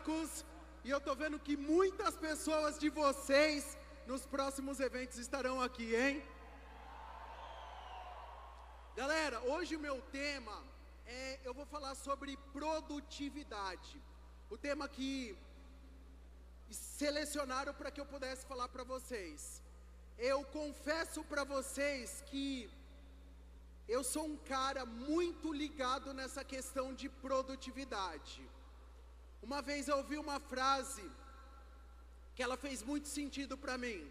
brancos. E eu estou vendo que muitas pessoas de vocês nos próximos eventos estarão aqui, hein? Galera, hoje o meu tema é, eu vou falar sobre produtividade. O tema que selecionaram para que eu pudesse falar para vocês. Eu confesso para vocês que eu sou um cara muito ligado nessa questão de produtividade. Uma vez eu ouvi uma frase que ela fez muito sentido para mim.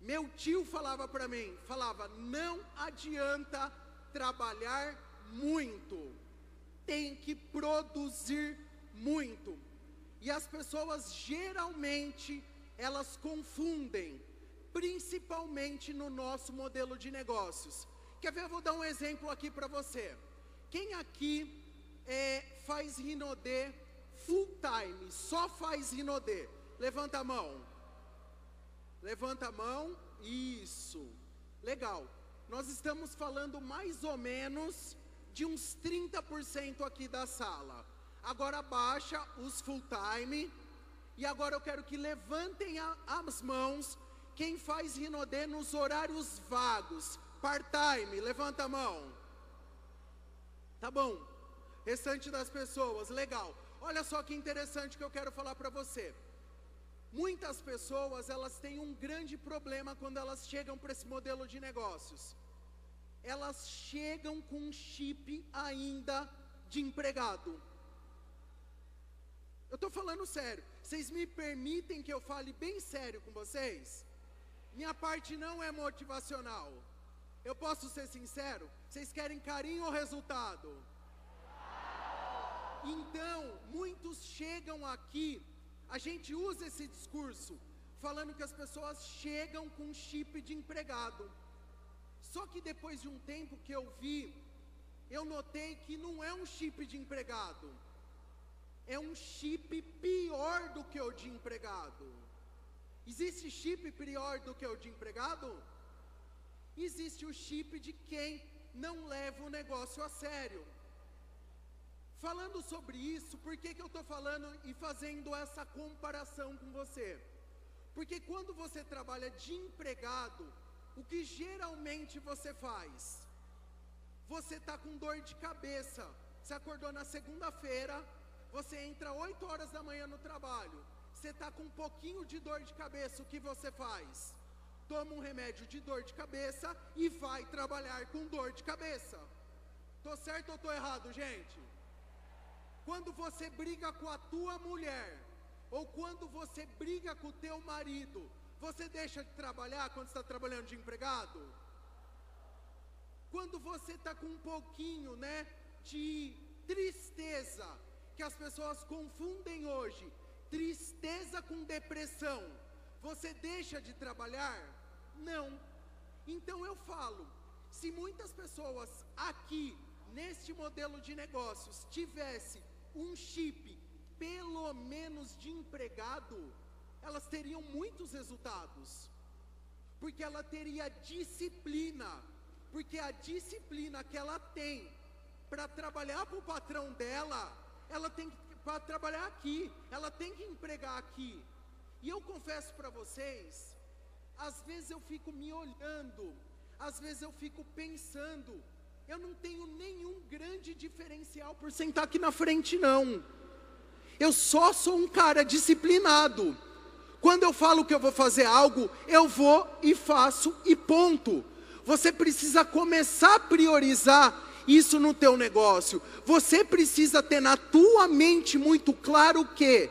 Meu tio falava para mim, falava: "Não adianta trabalhar muito. Tem que produzir muito". E as pessoas geralmente elas confundem, principalmente no nosso modelo de negócios. Quer ver? Eu vou dar um exemplo aqui para você. Quem aqui é, faz Rinodê full time, só faz Rinodê. Levanta a mão. Levanta a mão. Isso. Legal. Nós estamos falando mais ou menos de uns 30% aqui da sala. Agora baixa os full time. E agora eu quero que levantem a, as mãos quem faz Rinodê nos horários vagos. Part-time, levanta a mão. Tá bom. Restante das pessoas, legal. Olha só que interessante que eu quero falar para você. Muitas pessoas, elas têm um grande problema quando elas chegam para esse modelo de negócios. Elas chegam com um chip ainda de empregado. Eu estou falando sério. Vocês me permitem que eu fale bem sério com vocês? Minha parte não é motivacional. Eu posso ser sincero? Vocês querem carinho ou resultado? Então, muitos chegam aqui, a gente usa esse discurso, falando que as pessoas chegam com chip de empregado. Só que depois de um tempo que eu vi, eu notei que não é um chip de empregado, é um chip pior do que o de empregado. Existe chip pior do que o de empregado? Existe o chip de quem não leva o negócio a sério. Falando sobre isso, por que, que eu estou falando e fazendo essa comparação com você? Porque quando você trabalha de empregado, o que geralmente você faz? Você está com dor de cabeça. Você acordou na segunda-feira, você entra 8 horas da manhã no trabalho. Você está com um pouquinho de dor de cabeça, o que você faz? Toma um remédio de dor de cabeça e vai trabalhar com dor de cabeça. Estou certo ou estou errado, gente? Quando você briga com a tua mulher, ou quando você briga com o teu marido, você deixa de trabalhar quando está trabalhando de empregado? Quando você está com um pouquinho, né, de tristeza, que as pessoas confundem hoje, tristeza com depressão, você deixa de trabalhar? Não. Então eu falo, se muitas pessoas aqui neste modelo de negócios tivesse um chip, pelo menos de empregado, elas teriam muitos resultados. Porque ela teria disciplina, porque a disciplina que ela tem para trabalhar para o patrão dela, ela tem para trabalhar aqui, ela tem que empregar aqui. E eu confesso para vocês, às vezes eu fico me olhando, às vezes eu fico pensando, eu não tenho nenhum grande diferencial por sentar aqui na frente, não. Eu só sou um cara disciplinado. Quando eu falo que eu vou fazer algo, eu vou e faço e ponto. Você precisa começar a priorizar isso no teu negócio. Você precisa ter na tua mente muito claro que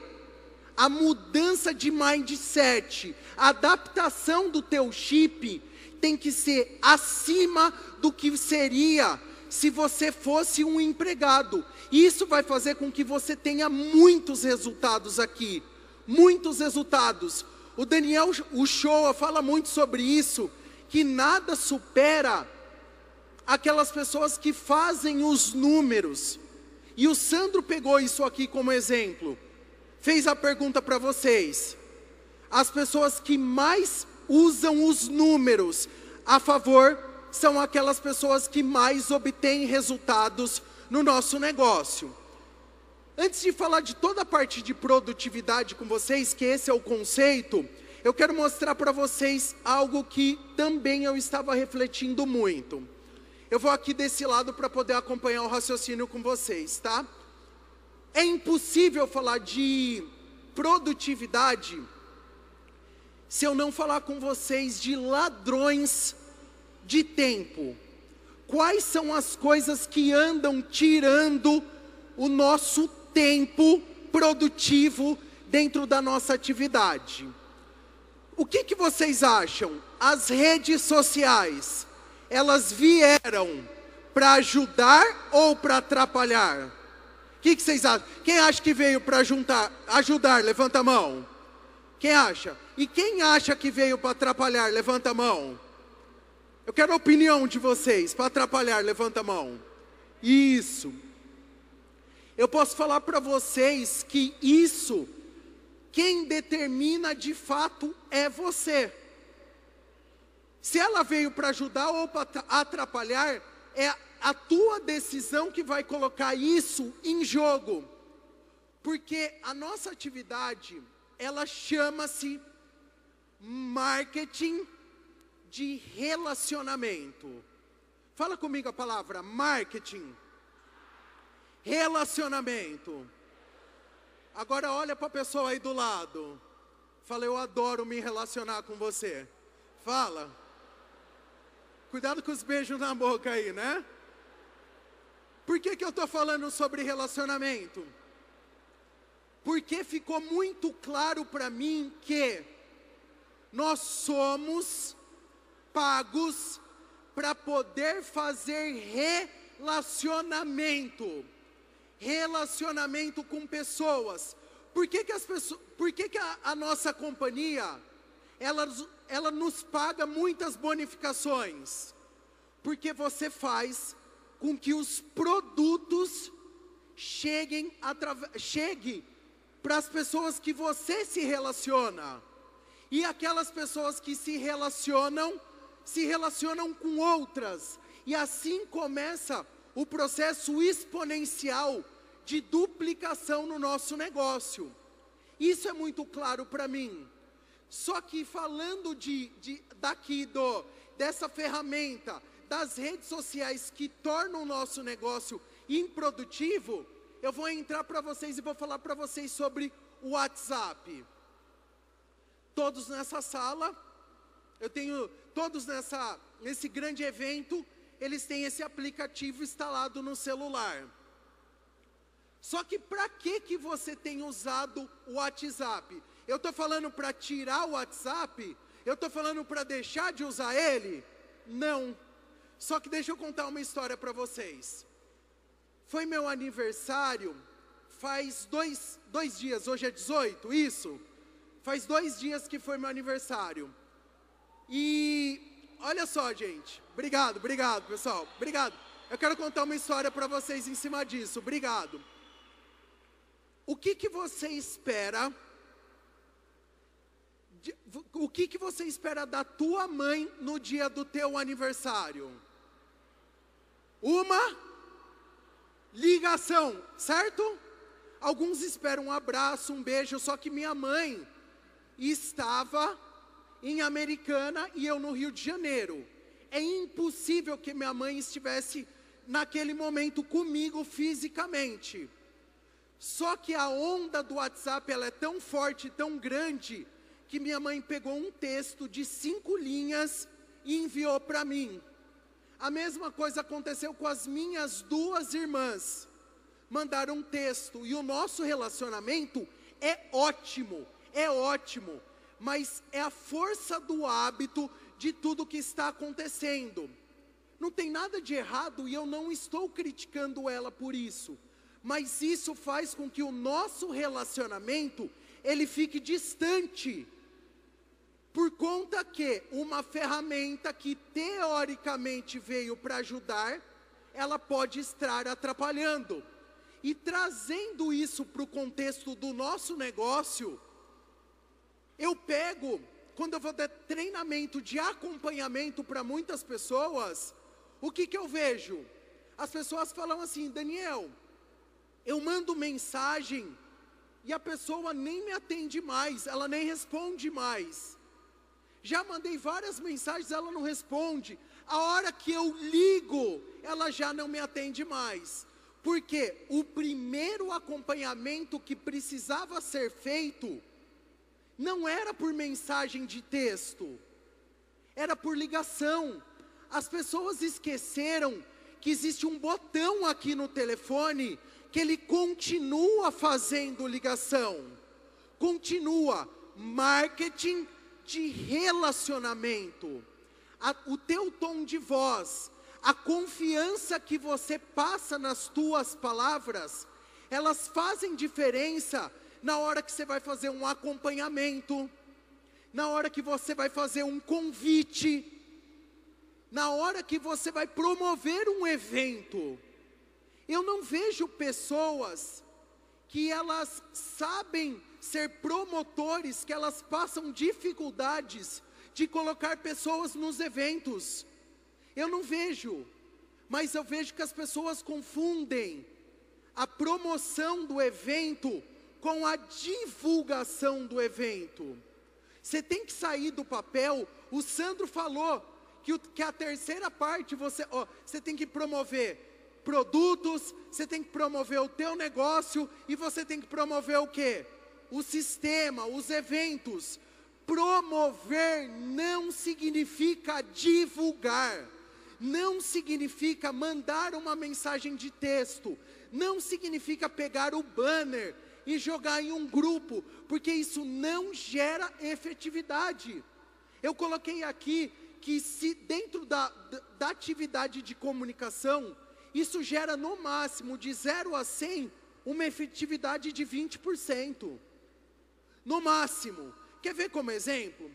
a mudança de mindset, a adaptação do teu chip tem que ser acima do que seria se você fosse um empregado. Isso vai fazer com que você tenha muitos resultados aqui, muitos resultados. O Daniel Uchoa fala muito sobre isso, que nada supera aquelas pessoas que fazem os números. E o Sandro pegou isso aqui como exemplo. Fez a pergunta para vocês. As pessoas que mais usam os números a favor são aquelas pessoas que mais obtêm resultados no nosso negócio. Antes de falar de toda a parte de produtividade com vocês, que esse é o conceito, eu quero mostrar para vocês algo que também eu estava refletindo muito. Eu vou aqui desse lado para poder acompanhar o raciocínio com vocês, tá? É impossível falar de produtividade se eu não falar com vocês de ladrões de tempo. Quais são as coisas que andam tirando o nosso tempo produtivo dentro da nossa atividade? O que, que vocês acham? As redes sociais, elas vieram para ajudar ou para atrapalhar? O que, que, vocês acham? Quem acha que veio para ajudar? Levanta a mão. Quem acha? E quem acha que veio para atrapalhar? Levanta a mão. Eu quero a opinião de vocês. Para atrapalhar, levanta a mão. Isso. Eu posso falar para vocês que isso, quem determina de fato é você. Se ela veio para ajudar ou para atrapalhar, é a tua decisão que vai colocar isso em jogo. Porque a nossa atividade, ela chama-se marketing de relacionamento. Fala comigo a palavra marketing. Relacionamento. Agora olha para a pessoa aí do lado. Fala, eu adoro me relacionar com você. Fala. Cuidado com os beijos na boca aí, né? Por que, que eu estou falando sobre relacionamento? Porque ficou muito claro para mim que nós somos pagos para poder fazer relacionamento. Relacionamento com pessoas. Por que, que, as pessoas, por que, que a, a nossa companhia ela, ela nos paga muitas bonificações? Porque você faz com que os produtos cheguem, chegue para as pessoas que você se relaciona. E aquelas pessoas que se relacionam, se relacionam com outras. E assim começa o processo exponencial de duplicação no nosso negócio. Isso é muito claro para mim. Só que falando de, de, daqui do, dessa ferramenta, das redes sociais que tornam o nosso negócio improdutivo, eu vou entrar para vocês e vou falar para vocês sobre o WhatsApp todos nessa sala, eu tenho todos nessa nesse grande evento, eles têm esse aplicativo instalado no celular. Só que para que que você tem usado o WhatsApp? Eu estou falando para tirar o WhatsApp? Eu estou falando para deixar de usar ele? Não. Só que deixa eu contar uma história para vocês. Foi meu aniversário faz dois, dois dias, hoje é 18, isso? Faz dois dias que foi meu aniversário. E olha só, gente. Obrigado, obrigado, pessoal. Obrigado. Eu quero contar uma história para vocês em cima disso. Obrigado. O que que você espera? De, o que que você espera da tua mãe no dia do teu aniversário? Uma ligação, certo? Alguns esperam um abraço, um beijo, só que minha mãe estava em Americana e eu no Rio de Janeiro. É impossível que minha mãe estivesse naquele momento comigo fisicamente. Só que a onda do WhatsApp ela é tão forte, tão grande, que minha mãe pegou um texto de cinco linhas e enviou para mim. A mesma coisa aconteceu com as minhas duas irmãs. Mandaram um texto e o nosso relacionamento é ótimo é ótimo, mas é a força do hábito de tudo que está acontecendo. Não tem nada de errado e eu não estou criticando ela por isso, mas isso faz com que o nosso relacionamento ele fique distante. Por conta que uma ferramenta que teoricamente veio para ajudar, ela pode estar atrapalhando. E trazendo isso para o contexto do nosso negócio, eu pego, quando eu vou dar treinamento de acompanhamento para muitas pessoas, o que, que eu vejo? As pessoas falam assim, Daniel, Eu mando mensagem e a pessoa nem me atende mais, ela nem responde mais. Já mandei várias mensagens, ela não responde. A hora que eu ligo, ela já não me atende mais. Porque o primeiro acompanhamento que precisava ser feito não era por mensagem de texto, era por ligação. As pessoas esqueceram que existe um botão aqui no telefone que ele continua fazendo ligação. Continua marketing de relacionamento. A, o teu tom de voz, a confiança que você passa nas tuas palavras, elas fazem diferença na hora que você vai fazer um acompanhamento, na hora que você vai fazer um convite, na hora que você vai promover um evento. Eu não vejo pessoas que elas sabem ser promotores, que elas passam dificuldades de colocar pessoas nos eventos. Eu não vejo, mas eu vejo que as pessoas confundem a promoção do evento com a divulgação do evento. Você tem que sair do papel. O Sandro falou que, o, que a terceira parte você, ó, você tem que promover produtos, você tem que promover o teu negócio e você tem que promover o que? O sistema, os eventos. Promover não significa divulgar, não significa mandar uma mensagem de texto, não significa pegar o banner e jogar em um grupo, porque isso não gera efetividade. Eu coloquei aqui que se dentro da, da atividade de comunicação, isso gera no máximo de 0 a 100 uma efetividade de 20%. No máximo. Quer ver como exemplo?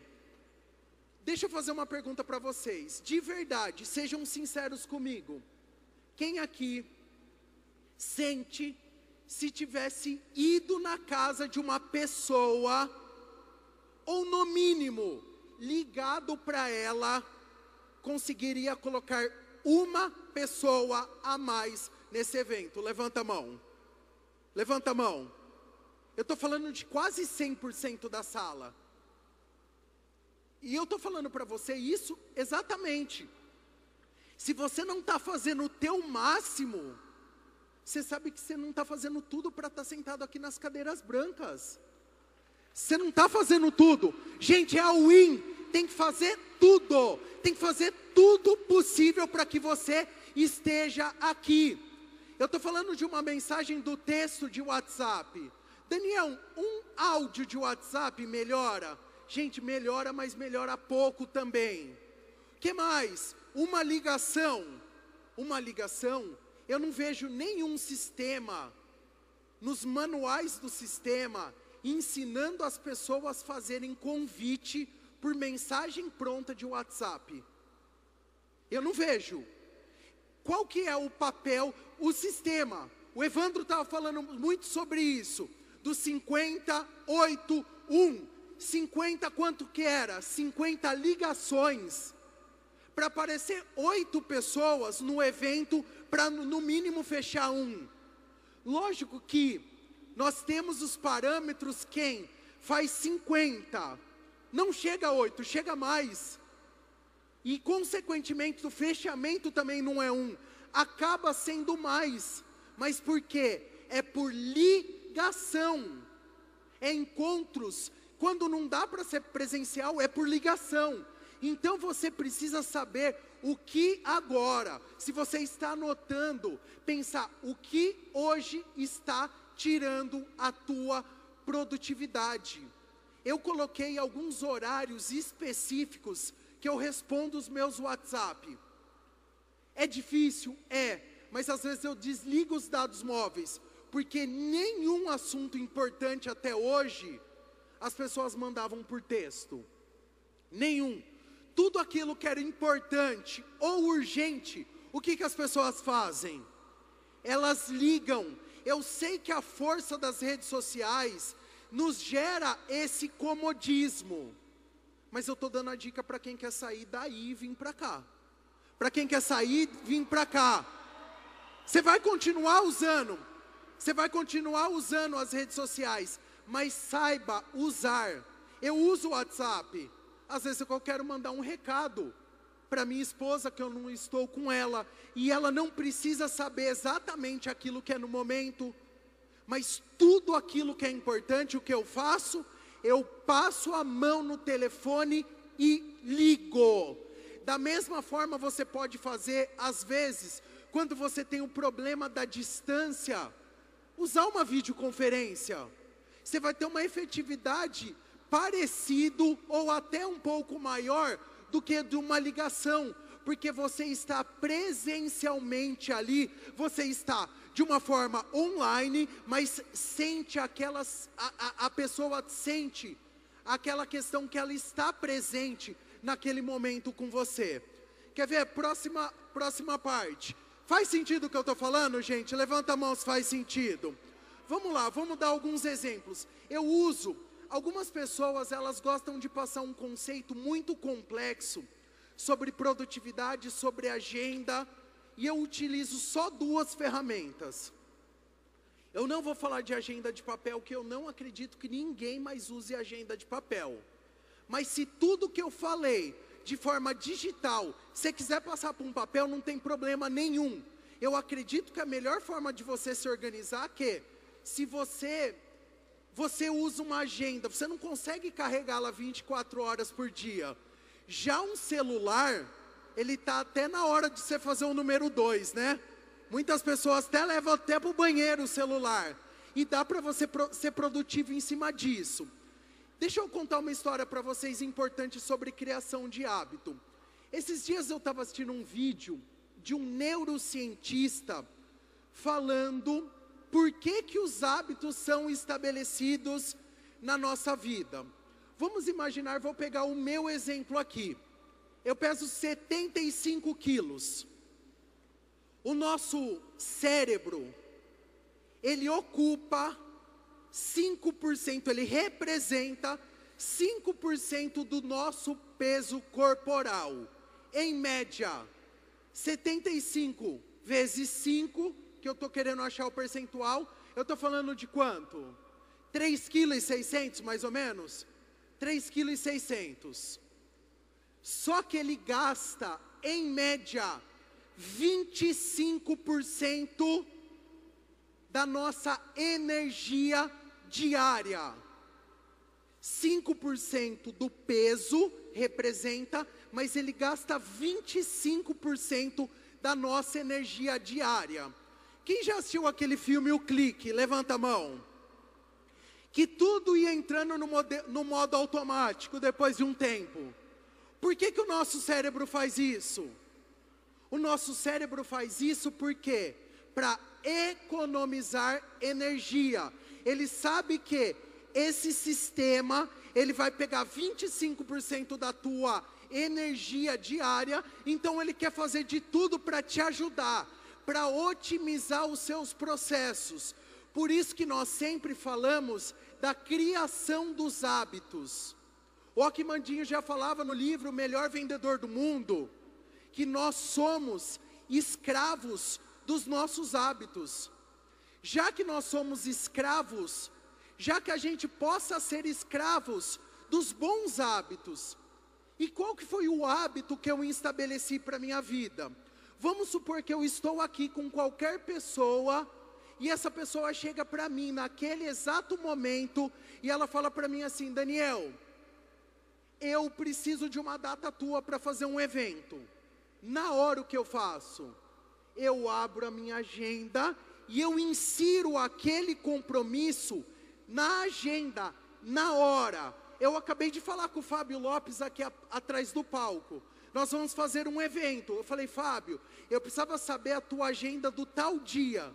Deixa eu fazer uma pergunta para vocês. De verdade, sejam sinceros comigo. Quem aqui sente se tivesse ido na casa de uma pessoa, ou no mínimo, ligado para ela, conseguiria colocar uma pessoa a mais nesse evento? Levanta a mão. Levanta a mão. Eu estou falando de quase 100% da sala. E eu estou falando para você isso exatamente. Se você não está fazendo o teu máximo, você sabe que você não está fazendo tudo para estar tá sentado aqui nas cadeiras brancas. Você não está fazendo tudo. Gente, é a win. Tem que fazer tudo. Tem que fazer tudo possível para que você esteja aqui. Eu estou falando de uma mensagem do texto de WhatsApp. Daniel, um áudio de WhatsApp melhora? Gente, melhora, mas melhora pouco também. Que mais? Uma ligação. Uma ligação eu não vejo nenhum sistema, nos manuais do sistema, ensinando as pessoas a fazerem convite por mensagem pronta de WhatsApp. Eu não vejo. Qual que é o papel, o sistema? O Evandro estava falando muito sobre isso, do 58, 1. 50 quanto que era? 50 ligações para aparecer oito pessoas no evento, para no mínimo fechar um. Lógico que nós temos os parâmetros quem faz 50, não chega a oito, chega mais. E consequentemente o fechamento também não é um, acaba sendo mais. Mas por quê? É por ligação. É encontros. Quando não dá para ser presencial, é por ligação. Então você precisa saber o que agora, se você está anotando, pensar o que hoje está tirando a tua produtividade. Eu coloquei alguns horários específicos que eu respondo os meus WhatsApp. É difícil? É, mas às vezes eu desligo os dados móveis, porque nenhum assunto importante até hoje as pessoas mandavam por texto. Nenhum tudo aquilo que era importante ou urgente, o que, que as pessoas fazem? Elas ligam. Eu sei que a força das redes sociais nos gera esse comodismo, mas eu estou dando a dica para quem quer sair daí e vir para cá. Para quem quer sair, vir para cá. Você vai continuar usando. Você vai continuar usando as redes sociais, mas saiba usar. Eu uso o WhatsApp. Às vezes eu quero mandar um recado para minha esposa que eu não estou com ela e ela não precisa saber exatamente aquilo que é no momento, mas tudo aquilo que é importante, o que eu faço, eu passo a mão no telefone e ligo. Da mesma forma você pode fazer às vezes, quando você tem o problema da distância, usar uma videoconferência. Você vai ter uma efetividade parecido ou até um pouco maior do que de uma ligação, porque você está presencialmente ali, você está de uma forma online, mas sente aquelas, a, a, a pessoa sente aquela questão que ela está presente naquele momento com você. Quer ver? Próxima, próxima parte. Faz sentido o que eu estou falando, gente? Levanta a mão se faz sentido. Vamos lá, vamos dar alguns exemplos. Eu uso, algumas pessoas elas gostam de passar um conceito muito complexo sobre produtividade, sobre agenda, e eu utilizo só duas ferramentas. Eu não vou falar de agenda de papel, que eu não acredito que ninguém mais use agenda de papel. Mas se tudo que eu falei de forma digital, você quiser passar por um papel, não tem problema nenhum. Eu acredito que a melhor forma de você se organizar é que, se você você usa uma agenda, você não consegue carregá-la 24 horas por dia. Já um celular, ele está até na hora de você fazer o número 2, né? Muitas pessoas até levam até para o banheiro o celular. E dá para você pro, ser produtivo em cima disso. Deixa eu contar uma história para vocês importante sobre criação de hábito. Esses dias eu estava assistindo um vídeo de um neurocientista falando por que, que os hábitos são estabelecidos na nossa vida. Vamos imaginar, vou pegar o meu exemplo aqui. Eu peso 75 quilos. O nosso cérebro, ele ocupa 5%, ele representa 5% do nosso peso corporal. Em média, 75 vezes 5, que eu estou querendo achar o percentual, eu estou falando de quanto? 3,6 kg mais ou menos? 3,6 kg. Só que ele gasta, em média, 25% da nossa energia diária. 5% do peso representa, mas ele gasta 25% da nossa energia diária. Quem já assistiu aquele filme O Clique? Levanta a mão. Que tudo ia entrando no, no modo automático depois de um tempo. Por que, que o nosso cérebro faz isso? O nosso cérebro faz isso porque para economizar energia. Ele sabe que esse sistema, ele vai pegar 25% da tua energia diária, então ele quer fazer de tudo para te ajudar, para otimizar os seus processos. Por isso que nós sempre falamos da criação dos hábitos. O Aquimandinho já falava no livro O Melhor Vendedor do Mundo, que nós somos escravos dos nossos hábitos. Já que nós somos escravos, já que a gente possa ser escravos dos bons hábitos. E qual que foi o hábito que eu estabeleci para minha vida? Vamos supor que eu estou aqui com qualquer pessoa e essa pessoa chega para mim naquele exato momento e ela fala para mim assim: Daniel, eu preciso de uma data tua para fazer um evento. Na hora o que eu faço? eu abro a minha agenda e eu insiro aquele compromisso na agenda, na hora. Eu acabei de falar com o Fábio Lopes aqui a, atrás do palco. Nós vamos fazer um evento. Eu falei, Fábio, eu precisava saber a tua agenda do tal dia.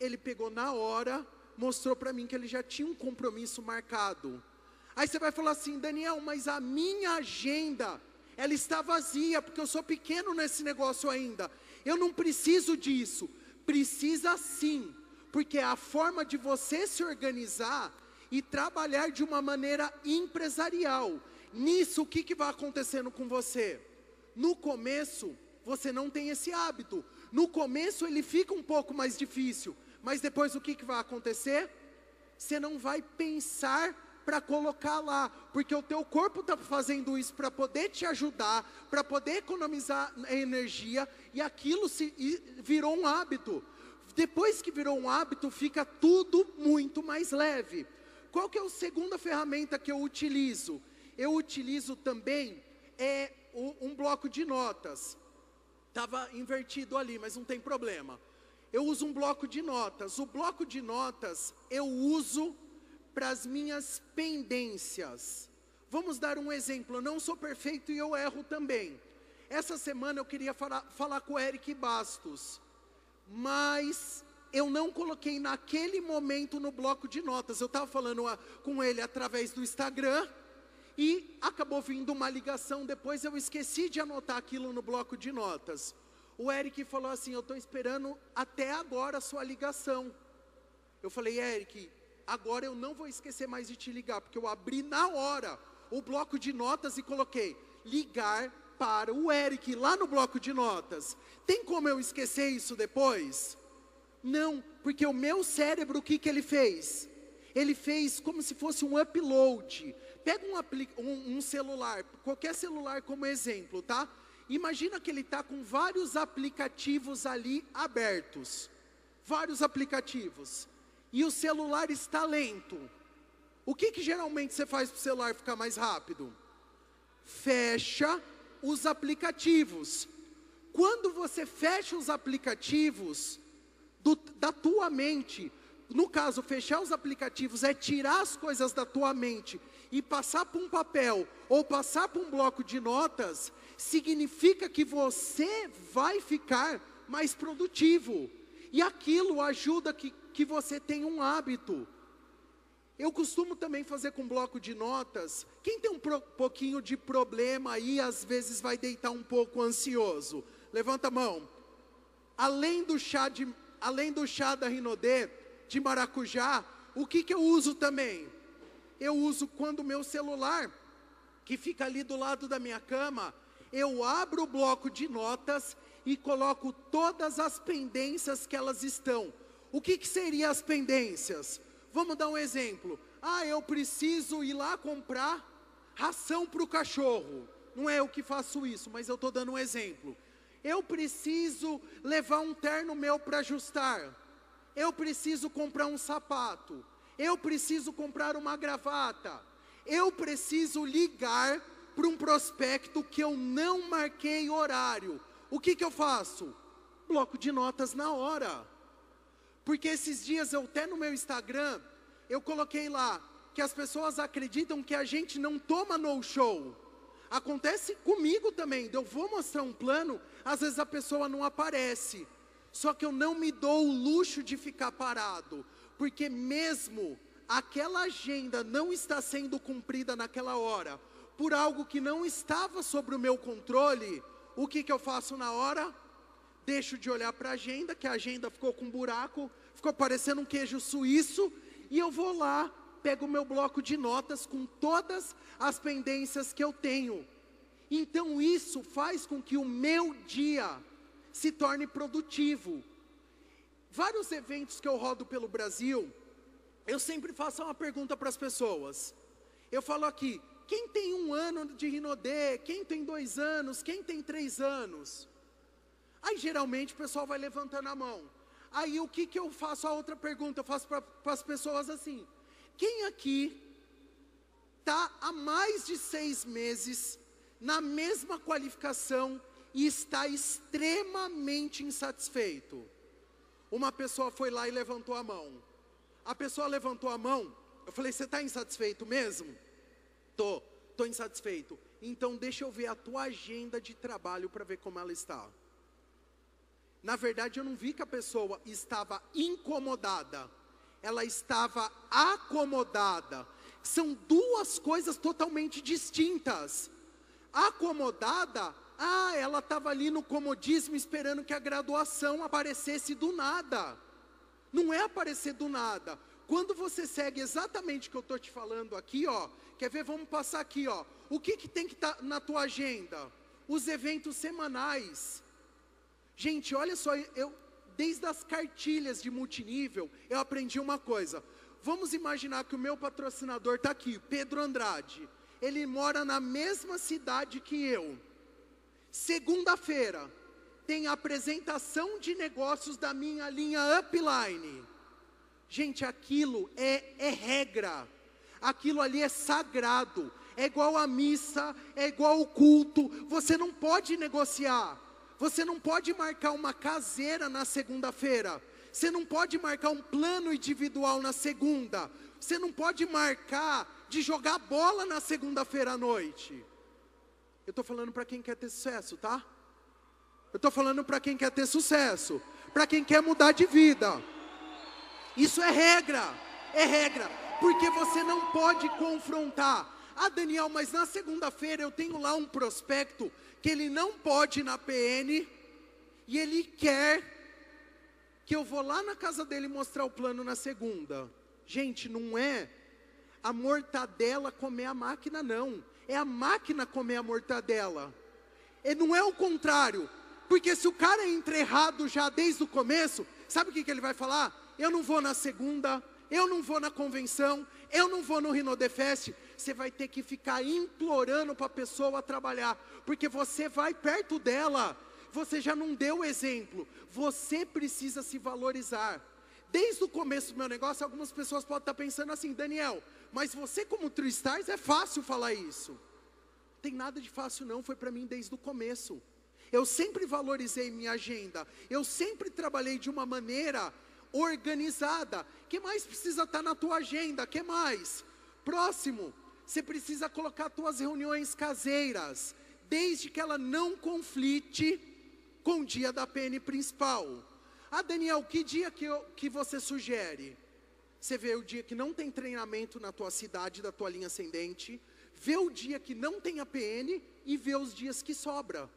Ele pegou na hora, mostrou para mim que ele já tinha um compromisso marcado. Aí você vai falar assim, Daniel, mas a minha agenda, ela está vazia, porque eu sou pequeno nesse negócio ainda. Eu não preciso disso. Precisa sim, porque é a forma de você se organizar e trabalhar de uma maneira empresarial. Nisso, o que, que vai acontecendo com você? No começo, você não tem esse hábito. No começo, ele fica um pouco mais difícil, mas depois o que, que vai acontecer? Você não vai pensar para colocar lá, porque o teu corpo está fazendo isso para poder te ajudar, para poder economizar energia, e aquilo se virou um hábito. Depois que virou um hábito, fica tudo muito mais leve. Qual que é a segunda ferramenta que eu utilizo? Eu utilizo também é um bloco de notas. Estava invertido ali, mas não tem problema. Eu uso um bloco de notas. O bloco de notas eu uso para as minhas pendências. Vamos dar um exemplo. Eu não sou perfeito e eu erro também. Essa semana eu queria falar, falar com o Eric Bastos, mas eu não coloquei naquele momento no bloco de notas. Eu estava falando a, com ele através do Instagram e acabou vindo uma ligação. Depois eu esqueci de anotar aquilo no bloco de notas. O Eric falou assim: Eu estou esperando até agora a sua ligação. Eu falei, Eric, agora eu não vou esquecer mais de te ligar, porque eu abri na hora o bloco de notas e coloquei ligar para o Eric lá no bloco de notas. Tem como eu esquecer isso depois? Não, porque o meu cérebro, o que, que ele fez? Ele fez como se fosse um upload. Pega um, um, um celular, qualquer celular como exemplo, tá? Imagina que ele está com vários aplicativos ali abertos. Vários aplicativos e o celular está lento, o que, que geralmente você faz para o celular ficar mais rápido? Fecha os aplicativos. Quando você fecha os aplicativos do, da tua mente, no caso, fechar os aplicativos é tirar as coisas da tua mente e passar para um papel ou passar para um bloco de notas, significa que você vai ficar mais produtivo. E aquilo ajuda que, que você tenha um hábito. Eu costumo também fazer com bloco de notas. Quem tem um pouquinho de problema aí, às vezes vai deitar um pouco ansioso. Levanta a mão. Além do chá de, além do chá da Rinodê, de maracujá, o que, que eu uso também? Eu uso quando o meu celular, que fica ali do lado da minha cama, eu abro o bloco de notas e coloco todas as pendências que elas estão. O que, que seriam as pendências? Vamos dar um exemplo. Ah, eu preciso ir lá comprar ração para o cachorro. Não é eu que faço isso, mas eu estou dando um exemplo. Eu preciso levar um terno meu para ajustar. Eu preciso comprar um sapato. Eu preciso comprar uma gravata. Eu preciso ligar para um prospecto que eu não marquei horário o que, que eu faço? Bloco de notas na hora. Porque esses dias eu até no meu Instagram, eu coloquei lá que as pessoas acreditam que a gente não toma no show. Acontece comigo também. Eu vou mostrar um plano, às vezes a pessoa não aparece. Só que eu não me dou o luxo de ficar parado, porque mesmo aquela agenda não está sendo cumprida naquela hora, por algo que não estava sobre o meu controle, o que, que eu faço na hora? Deixo de olhar para a agenda, que a agenda ficou com um buraco, ficou parecendo um queijo suíço, e eu vou lá, pego o meu bloco de notas com todas as pendências que eu tenho. Então isso faz com que o meu dia se torne produtivo. Vários eventos que eu rodo pelo Brasil, eu sempre faço uma pergunta para as pessoas. Eu falo aqui, quem tem um ano de rinodê? Quem tem dois anos? Quem tem três anos? Aí geralmente o pessoal vai levantando a mão. Aí o que, que eu faço? A outra pergunta eu faço para as pessoas assim: quem aqui está há mais de seis meses na mesma qualificação e está extremamente insatisfeito? Uma pessoa foi lá e levantou a mão. A pessoa levantou a mão. Eu falei: você está insatisfeito mesmo? Tô, tô insatisfeito. Então deixa eu ver a tua agenda de trabalho para ver como ela está. Na verdade, eu não vi que a pessoa estava incomodada. Ela estava acomodada. São duas coisas totalmente distintas. Acomodada, ah, ela estava ali no comodismo esperando que a graduação aparecesse do nada. Não é aparecer do nada. Quando você segue exatamente o que eu estou te falando aqui, ó, quer ver? Vamos passar aqui, ó. O que, que tem que estar tá na tua agenda? Os eventos semanais. Gente, olha só, eu desde as cartilhas de multinível, eu aprendi uma coisa. Vamos imaginar que o meu patrocinador está aqui, Pedro Andrade. Ele mora na mesma cidade que eu. Segunda-feira tem apresentação de negócios da minha linha Upline. Gente, aquilo é, é regra. Aquilo ali é sagrado. É igual a missa, é igual o culto. Você não pode negociar. Você não pode marcar uma caseira na segunda-feira. Você não pode marcar um plano individual na segunda. Você não pode marcar de jogar bola na segunda-feira à noite. Eu estou falando para quem quer ter sucesso, tá? Eu estou falando para quem quer ter sucesso, para quem quer mudar de vida. Isso é regra, é regra, porque você não pode confrontar. Ah, Daniel, mas na segunda-feira eu tenho lá um prospecto que ele não pode ir na PN e ele quer que eu vou lá na casa dele mostrar o plano na segunda. Gente, não é a mortadela comer a máquina, não. É a máquina comer a mortadela. E não é o contrário. Porque se o cara entra errado já desde o começo, sabe o que, que ele vai falar? Eu não vou na segunda, eu não vou na convenção, eu não vou no Rinodefest. Você vai ter que ficar implorando para a pessoa trabalhar, porque você vai perto dela você já não deu exemplo. Você precisa se valorizar. Desde o começo do meu negócio, algumas pessoas podem estar pensando assim, Daniel, mas você como True Stars é fácil falar isso. Não tem nada de fácil não, foi para mim desde o começo. Eu sempre valorizei minha agenda. Eu sempre trabalhei de uma maneira organizada. Que mais precisa estar na tua agenda? Que mais? Próximo, você precisa colocar tuas reuniões caseiras, desde que ela não conflite com o dia da PN principal. Ah, Daniel, que dia que, eu, que você sugere? Você vê o dia que não tem treinamento na tua cidade, da tua linha ascendente, vê o dia que não tem a PN e vê os dias que sobra.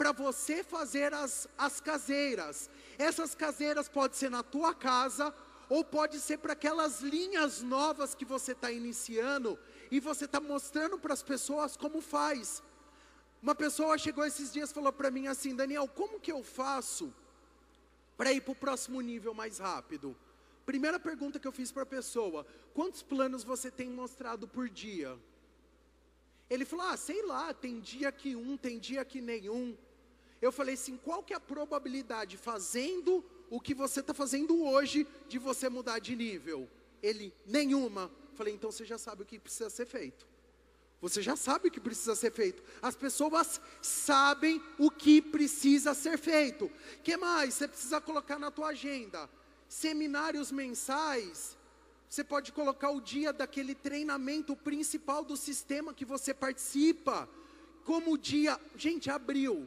Para você fazer as, as caseiras. Essas caseiras pode ser na tua casa ou pode ser para aquelas linhas novas que você está iniciando e você está mostrando para as pessoas como faz. Uma pessoa chegou esses dias e falou para mim assim: Daniel, como que eu faço para ir para o próximo nível mais rápido? Primeira pergunta que eu fiz para a pessoa: quantos planos você tem mostrado por dia? Ele falou: ah, sei lá, tem dia que um, tem dia que nenhum. Eu falei assim: qual que é a probabilidade, fazendo o que você está fazendo hoje, de você mudar de nível? Ele: nenhuma. Falei: então você já sabe o que precisa ser feito. Você já sabe o que precisa ser feito. As pessoas sabem o que precisa ser feito. que mais? Você precisa colocar na tua agenda. Seminários mensais. Você pode colocar o dia daquele treinamento principal do sistema que você participa. Como dia, gente, abril.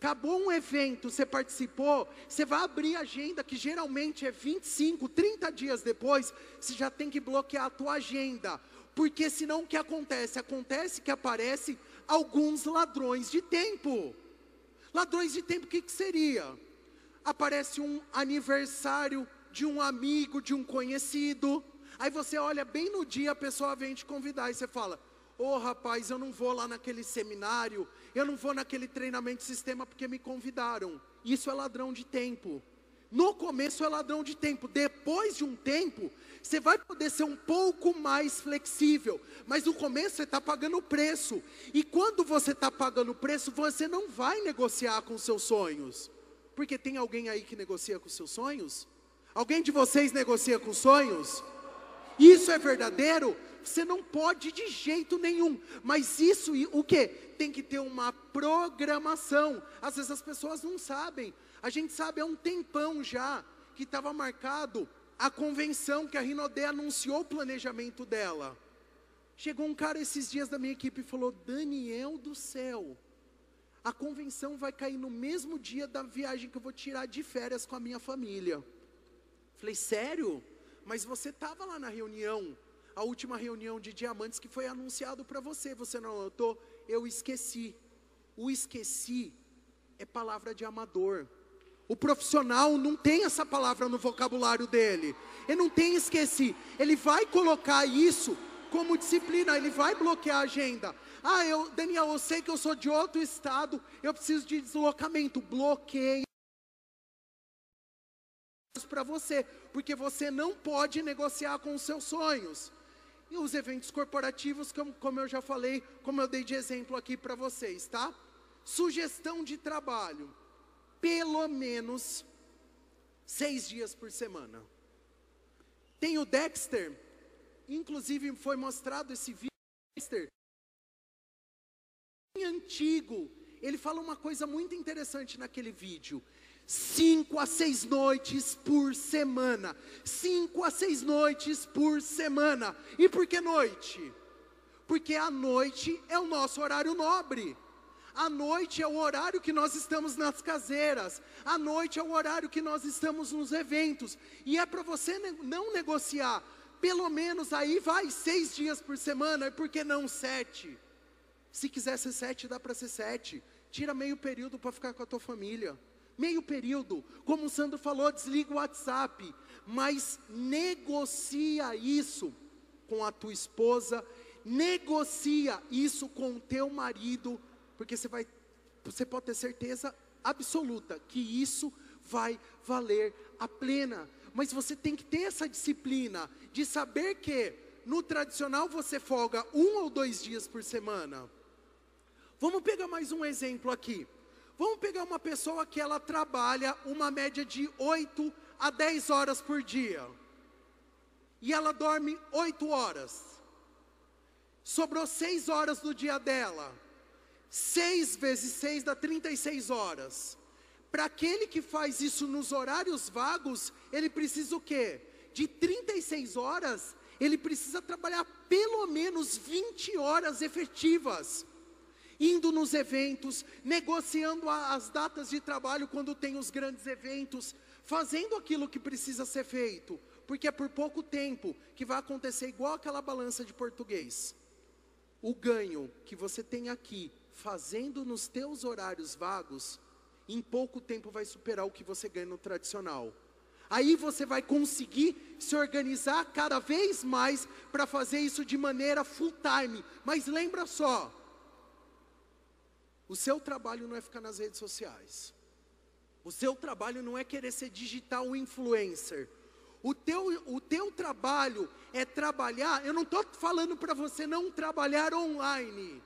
Acabou um evento, você participou, você vai abrir a agenda, que geralmente é 25, 30 dias depois, você já tem que bloquear a tua agenda porque senão o que acontece? Acontece que aparecem alguns ladrões de tempo. Ladrões de tempo, o que, que seria? Aparece um aniversário de um amigo, de um conhecido. Aí você olha bem no dia, a pessoa vem te convidar e você fala: Ô oh, rapaz, eu não vou lá naquele seminário, eu não vou naquele treinamento sistema porque me convidaram. Isso é ladrão de tempo. No começo é ladrão de tempo, depois de um tempo, você vai poder ser um pouco mais flexível, mas no começo você está pagando o preço, e quando você está pagando o preço, você não vai negociar com seus sonhos, porque tem alguém aí que negocia com seus sonhos? Alguém de vocês negocia com sonhos? Isso é verdadeiro? Você não pode de jeito nenhum, mas isso, o que? Tem que ter uma programação, às vezes as pessoas não sabem, a gente sabe há um tempão já que estava marcado a convenção que a Rinodé anunciou o planejamento dela. Chegou um cara esses dias da minha equipe e falou: Daniel do céu, a convenção vai cair no mesmo dia da viagem que eu vou tirar de férias com a minha família. Falei, sério? Mas você estava lá na reunião, a última reunião de diamantes que foi anunciado para você, você não anotou? Eu esqueci. O esqueci é palavra de amador. O profissional não tem essa palavra no vocabulário dele. Ele não tem esqueci. Ele vai colocar isso como disciplina, ele vai bloquear a agenda. Ah, eu, Daniel, eu sei que eu sou de outro estado, eu preciso de deslocamento. Bloqueia para você, porque você não pode negociar com os seus sonhos. E os eventos corporativos, como, como eu já falei, como eu dei de exemplo aqui para vocês, tá? Sugestão de trabalho: pelo menos seis dias por semana. Tem o Dexter, inclusive foi mostrado esse vídeo. Dexter, antigo, ele fala uma coisa muito interessante naquele vídeo. Cinco a seis noites por semana. Cinco a seis noites por semana. E por que noite? Porque a noite é o nosso horário nobre. A noite é o horário que nós estamos nas caseiras. A noite é o horário que nós estamos nos eventos. E é para você não negociar. Pelo menos aí vai seis dias por semana. E por que não sete? Se quiser ser sete, dá para ser sete. Tira meio período para ficar com a tua família. Meio período, como o Sandro falou, desliga o WhatsApp, mas negocia isso com a tua esposa, negocia isso com o teu marido, porque você vai, você pode ter certeza absoluta que isso vai valer a pena. Mas você tem que ter essa disciplina de saber que no tradicional você folga um ou dois dias por semana. Vamos pegar mais um exemplo aqui. Vamos pegar uma pessoa que ela trabalha uma média de 8 a 10 horas por dia. E ela dorme 8 horas. Sobrou 6 horas do dia dela. 6 vezes 6 dá 36 horas. Para aquele que faz isso nos horários vagos, ele precisa o quê? De 36 horas, ele precisa trabalhar pelo menos 20 horas efetivas indo nos eventos, negociando as datas de trabalho quando tem os grandes eventos, fazendo aquilo que precisa ser feito, porque é por pouco tempo que vai acontecer igual aquela balança de português. O ganho que você tem aqui, fazendo nos teus horários vagos, em pouco tempo vai superar o que você ganha no tradicional. Aí você vai conseguir se organizar cada vez mais para fazer isso de maneira full time. Mas lembra só, o seu trabalho não é ficar nas redes sociais. O seu trabalho não é querer ser digital influencer. O teu, o teu trabalho é trabalhar. Eu não estou falando para você não trabalhar online.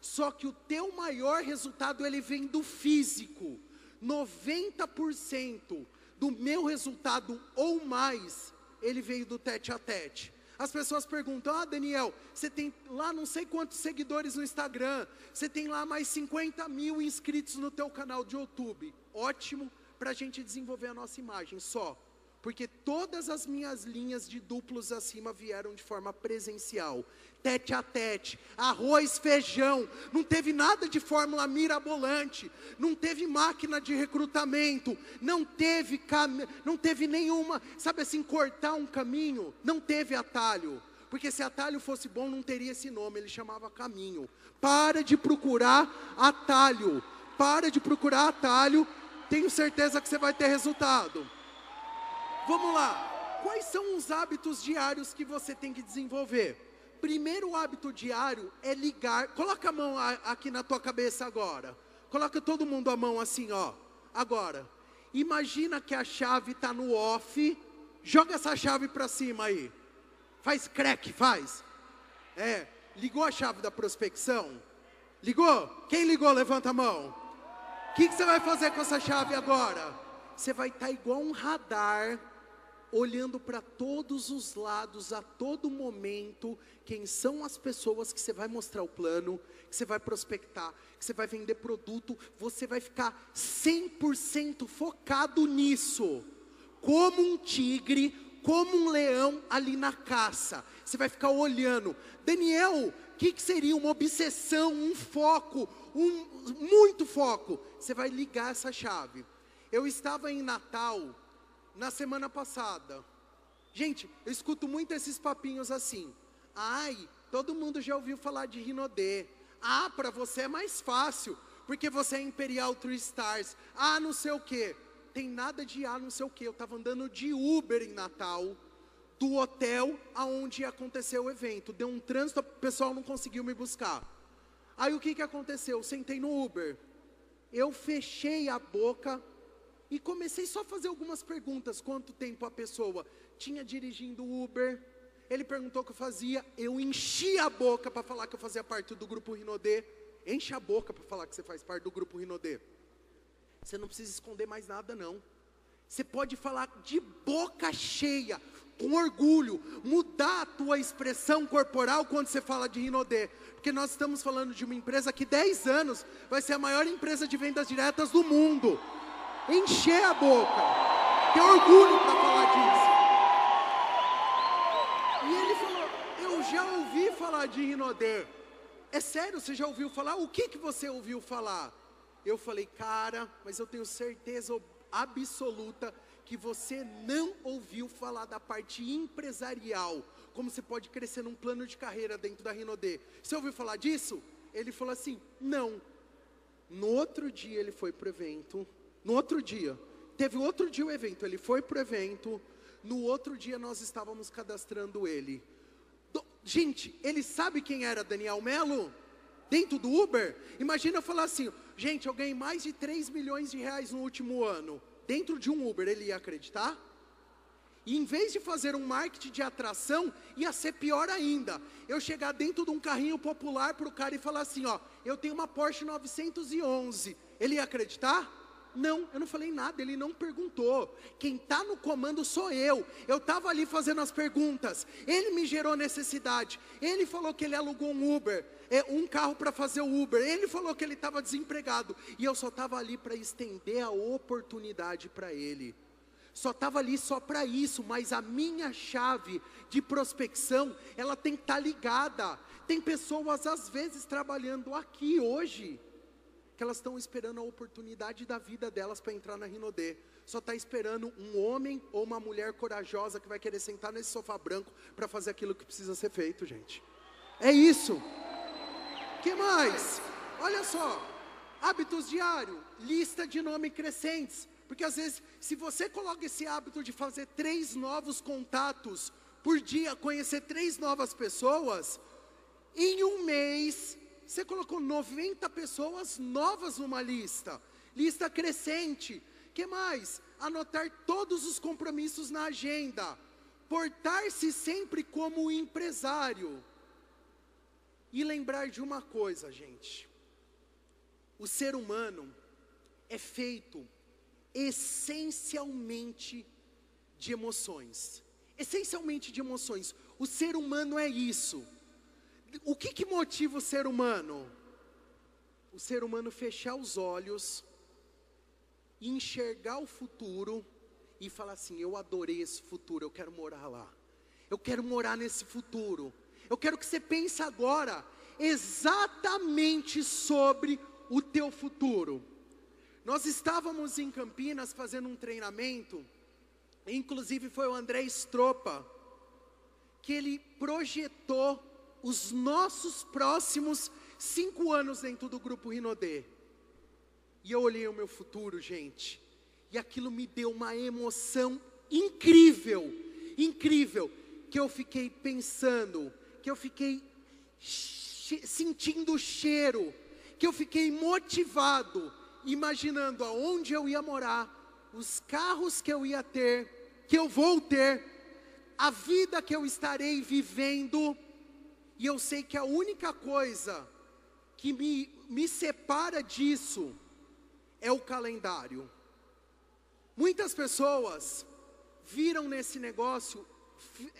Só que o teu maior resultado ele vem do físico. 90% do meu resultado ou mais, ele veio do tete a tete. As pessoas perguntam: Ah, Daniel, você tem lá não sei quantos seguidores no Instagram, você tem lá mais 50 mil inscritos no teu canal de YouTube. Ótimo para a gente desenvolver a nossa imagem só porque todas as minhas linhas de duplos acima vieram de forma presencial, tete a tete, arroz, feijão, não teve nada de fórmula mirabolante, não teve máquina de recrutamento, não teve cam... não teve nenhuma, sabe assim, cortar um caminho, não teve atalho. Porque se atalho fosse bom, não teria esse nome, ele chamava caminho. Para de procurar atalho. Para de procurar atalho, tenho certeza que você vai ter resultado. Vamos lá. Quais são os hábitos diários que você tem que desenvolver? Primeiro hábito diário é ligar. Coloca a mão aqui na tua cabeça agora. Coloca todo mundo a mão assim, ó. Agora. Imagina que a chave está no off. Joga essa chave para cima aí. Faz crack, faz. É. Ligou a chave da prospecção? Ligou? Quem ligou? Levanta a mão. O que, que você vai fazer com essa chave agora? Você vai estar tá igual um radar olhando para todos os lados, a todo momento, quem são as pessoas que você vai mostrar o plano, que você vai prospectar, que você vai vender produto, você vai ficar 100% focado nisso, como um tigre, como um leão ali na caça. Você vai ficar olhando. Daniel, o que, que seria uma obsessão, um foco, um muito foco? Você vai ligar essa chave. Eu estava em Natal na semana passada. Gente, eu escuto muito esses papinhos assim. Ai, todo mundo já ouviu falar de Rinodê. Ah, para você é mais fácil, porque você é Imperial Three Stars. Ah, não sei o quê. Tem nada de ah, não sei o quê. Eu estava andando de Uber em Natal, do hotel aonde aconteceu o evento. Deu um trânsito, o pessoal não conseguiu me buscar. Aí o que, que aconteceu? Eu sentei no Uber. Eu fechei a boca E comecei só a fazer algumas perguntas. Quanto tempo a pessoa tinha dirigindo Uber? Ele perguntou o que eu fazia. Eu enchi a boca para falar que eu fazia parte do grupo Rinodê. Enche a boca para falar que você faz parte do grupo Rinodê. Você não precisa esconder mais nada, não. Você pode falar de boca cheia, com orgulho, mudar a tua expressão corporal quando você fala de Rinodê. Porque nós estamos falando de uma empresa que 10 anos vai ser a maior empresa de vendas diretas do mundo. Encher a boca. Ter orgulho para falar disso. E ele falou: Eu já ouvi falar de Rinodê. É sério, você já ouviu falar? O que, que você ouviu falar? Eu falei, cara, mas eu tenho certeza absoluta que você não ouviu falar da parte empresarial, como você pode crescer num plano de carreira dentro da Rinodê. Você ouviu falar disso? Ele falou assim: não. No outro dia ele foi para o evento. No outro dia, teve outro dia o evento. Ele foi para o evento. No outro dia nós estávamos cadastrando ele. Do, gente, ele sabe quem era Daniel Melo? Dentro do Uber? Imagina eu falar assim: gente, eu ganhei mais de 3 milhões de reais no último ano dentro de um Uber, ele ia acreditar? E em vez de fazer um marketing de atração, ia ser pior ainda. Eu chegar dentro de um carrinho popular para o cara e falar assim: ó, eu tenho uma Porsche 911. Ele ia acreditar? Não, eu não falei nada, ele não perguntou. Quem está no comando sou eu. Eu estava ali fazendo as perguntas. Ele me gerou necessidade. Ele falou que ele alugou um Uber, é, um carro para fazer o Uber. Ele falou que ele estava desempregado. E eu só estava ali para estender a oportunidade para ele. Só estava ali só para isso, mas a minha chave de prospecção, ela tem que estar tá ligada. Tem pessoas às vezes trabalhando aqui hoje que elas estão esperando a oportunidade da vida delas para entrar na Rinodê. Só está esperando um homem ou uma mulher corajosa que vai querer sentar nesse sofá branco para fazer aquilo que precisa ser feito, gente. É isso. Que mais? Olha só. Hábitos diários, lista de nome crescentes. Porque às vezes, se você coloca esse hábito de fazer três novos contatos por dia, conhecer três novas pessoas, em um mês você colocou 90 pessoas novas numa lista, lista crescente. Que mais? Anotar todos os compromissos na agenda, portar-se sempre como empresário. E lembrar de uma coisa, gente. O ser humano é feito essencialmente de emoções. Essencialmente de emoções. O ser humano é isso o que, que motiva o ser humano? O ser humano fechar os olhos, enxergar o futuro e falar assim: Eu adorei esse futuro, eu quero morar lá. Eu quero morar nesse futuro. Eu quero que você pense agora exatamente sobre o teu futuro. Nós estávamos em Campinas fazendo um treinamento, inclusive foi o André Stropa, que ele projetou os nossos próximos cinco anos dentro do grupo Rinodê. E eu olhei o meu futuro, gente, e aquilo me deu uma emoção incrível, incrível, que eu fiquei pensando, que eu fiquei sentindo o cheiro, que eu fiquei motivado, imaginando aonde eu ia morar, os carros que eu ia ter, que eu vou ter, a vida que eu estarei vivendo, e eu sei que a única coisa que me, me separa disso é o calendário. Muitas pessoas viram nesse negócio,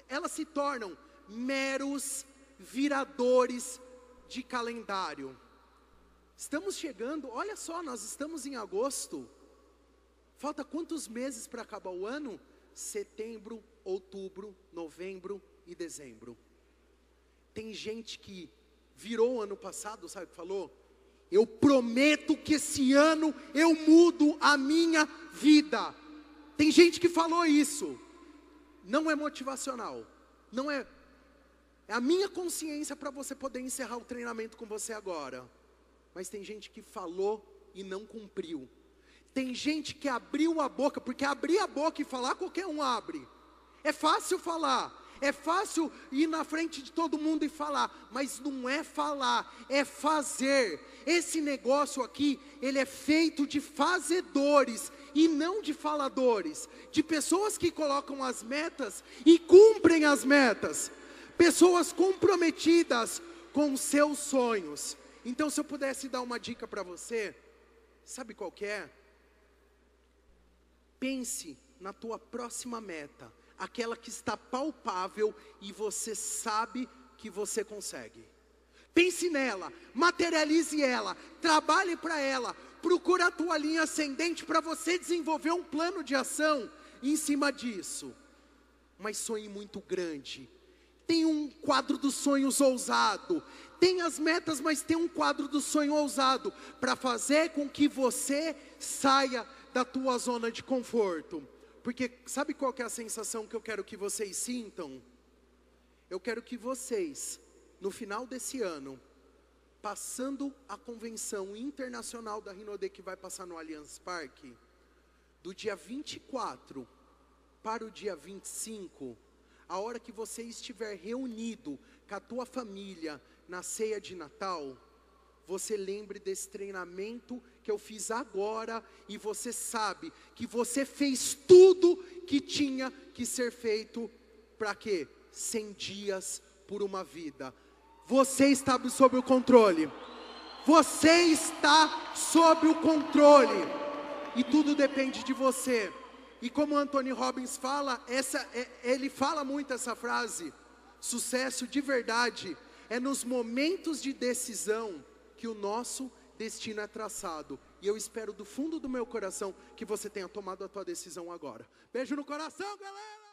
elas se tornam meros viradores de calendário. Estamos chegando, olha só, nós estamos em agosto. Falta quantos meses para acabar o ano? Setembro, outubro, novembro e dezembro. Tem gente que virou ano passado, sabe o que falou? Eu prometo que esse ano eu mudo a minha vida. Tem gente que falou isso. Não é motivacional. Não é. É a minha consciência para você poder encerrar o treinamento com você agora. Mas tem gente que falou e não cumpriu. Tem gente que abriu a boca, porque abrir a boca e falar qualquer um abre. É fácil falar, É fácil ir na frente de todo mundo e falar, mas não é falar, é fazer. Esse negócio aqui, ele é feito de fazedores e não de faladores, de pessoas que colocam as metas e cumprem as metas, pessoas comprometidas com seus sonhos. Então, se eu pudesse dar uma dica para você, sabe qual é? Pense na tua próxima meta, aquela que está palpável e você sabe que você consegue. Pense nela, materialize ela, trabalhe para ela, procure a tua linha ascendente para você desenvolver um plano de ação em cima disso. Mas sonhe muito grande. Tem um quadro dos sonhos ousado. Tem as metas, mas tem um quadro do sonho ousado para fazer com que você saia da tua zona de conforto. Porque sabe qual é a sensação que eu quero que vocês sintam? Eu quero que vocês, no final desse ano, passando a convenção internacional da Rinode que vai passar no Allianz Parque, do dia 24 para o dia 25, a hora que você estiver reunido com a tua família na ceia de Natal, você lembre desse treinamento que eu fiz agora e você sabe que você fez tudo que tinha que ser feito para quê? 100 dias por uma vida. Você está sob o controle. Você está sob o controle. E tudo depende de você. E como Anthony Robbins fala, essa, é, ele fala muito essa frase: sucesso de verdade é nos momentos de decisão que o nosso destino é traçado. E eu espero do fundo do meu coração que você tenha tomado a tua decisão agora. Beijo no coração, galera!